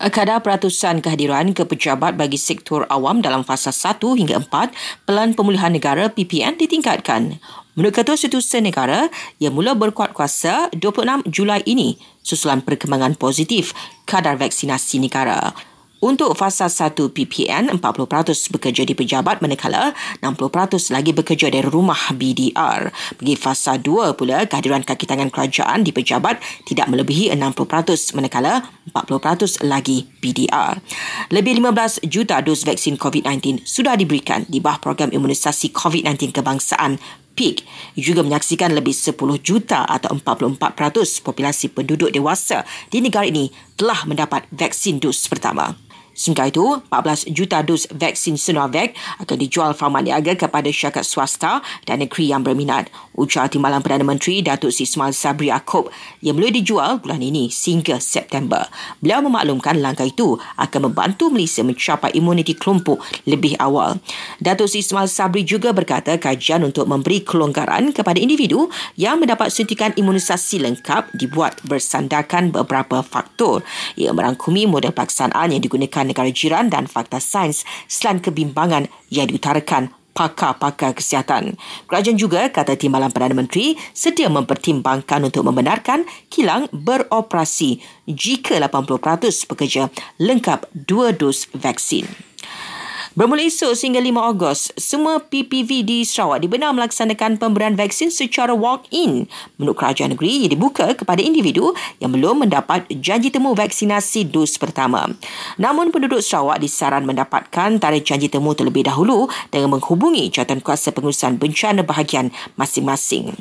Kadar peratusan kehadiran ke pejabat bagi sektor awam dalam fasa 1 hingga 4 Pelan Pemulihan Negara PPN ditingkatkan. Menurut Ketua Setiausaha Negara, ia mula berkuat kuasa 26 Julai ini susulan perkembangan positif kadar vaksinasi negara. Untuk fasa 1 PPN, 40% bekerja di pejabat manakala 60% lagi bekerja dari rumah BDR. Bagi fasa 2 pula, kehadiran kaki tangan kerajaan di pejabat tidak melebihi 60% manakala 40% lagi BDR. Lebih 15 juta dos vaksin COVID-19 sudah diberikan di bawah program imunisasi COVID-19 kebangsaan PIK juga menyaksikan lebih 10 juta atau 44% populasi penduduk dewasa di negara ini telah mendapat vaksin dos pertama. Sementara itu, 14 juta dos vaksin Sinovac akan dijual Farma Niaga kepada syarikat swasta dan negeri yang berminat. Ujar Timbalan Perdana Menteri Datuk Sismail Sabri Yaakob yang mula dijual bulan ini sehingga September. Beliau memaklumkan langkah itu akan membantu Malaysia mencapai imuniti kelompok lebih awal. Datuk Sismail Sabri juga berkata kajian untuk memberi kelonggaran kepada individu yang mendapat suntikan imunisasi lengkap dibuat bersandarkan beberapa faktor. Ia merangkumi model pelaksanaan yang digunakan negara jiran dan fakta sains selain kebimbangan yang diutarakan pakar-pakar kesihatan. Kerajaan juga, kata Timbalan Perdana Menteri, sedia mempertimbangkan untuk membenarkan kilang beroperasi jika 80% pekerja lengkap dua dos vaksin. Bermula esok sehingga 5 Ogos, semua PPV di Sarawak dibenar melaksanakan pemberian vaksin secara walk-in. Menurut kerajaan negeri, ia dibuka kepada individu yang belum mendapat janji temu vaksinasi dos pertama. Namun penduduk Sarawak disaran mendapatkan tarikh janji temu terlebih dahulu dengan menghubungi jawatan kuasa pengurusan bencana bahagian masing-masing.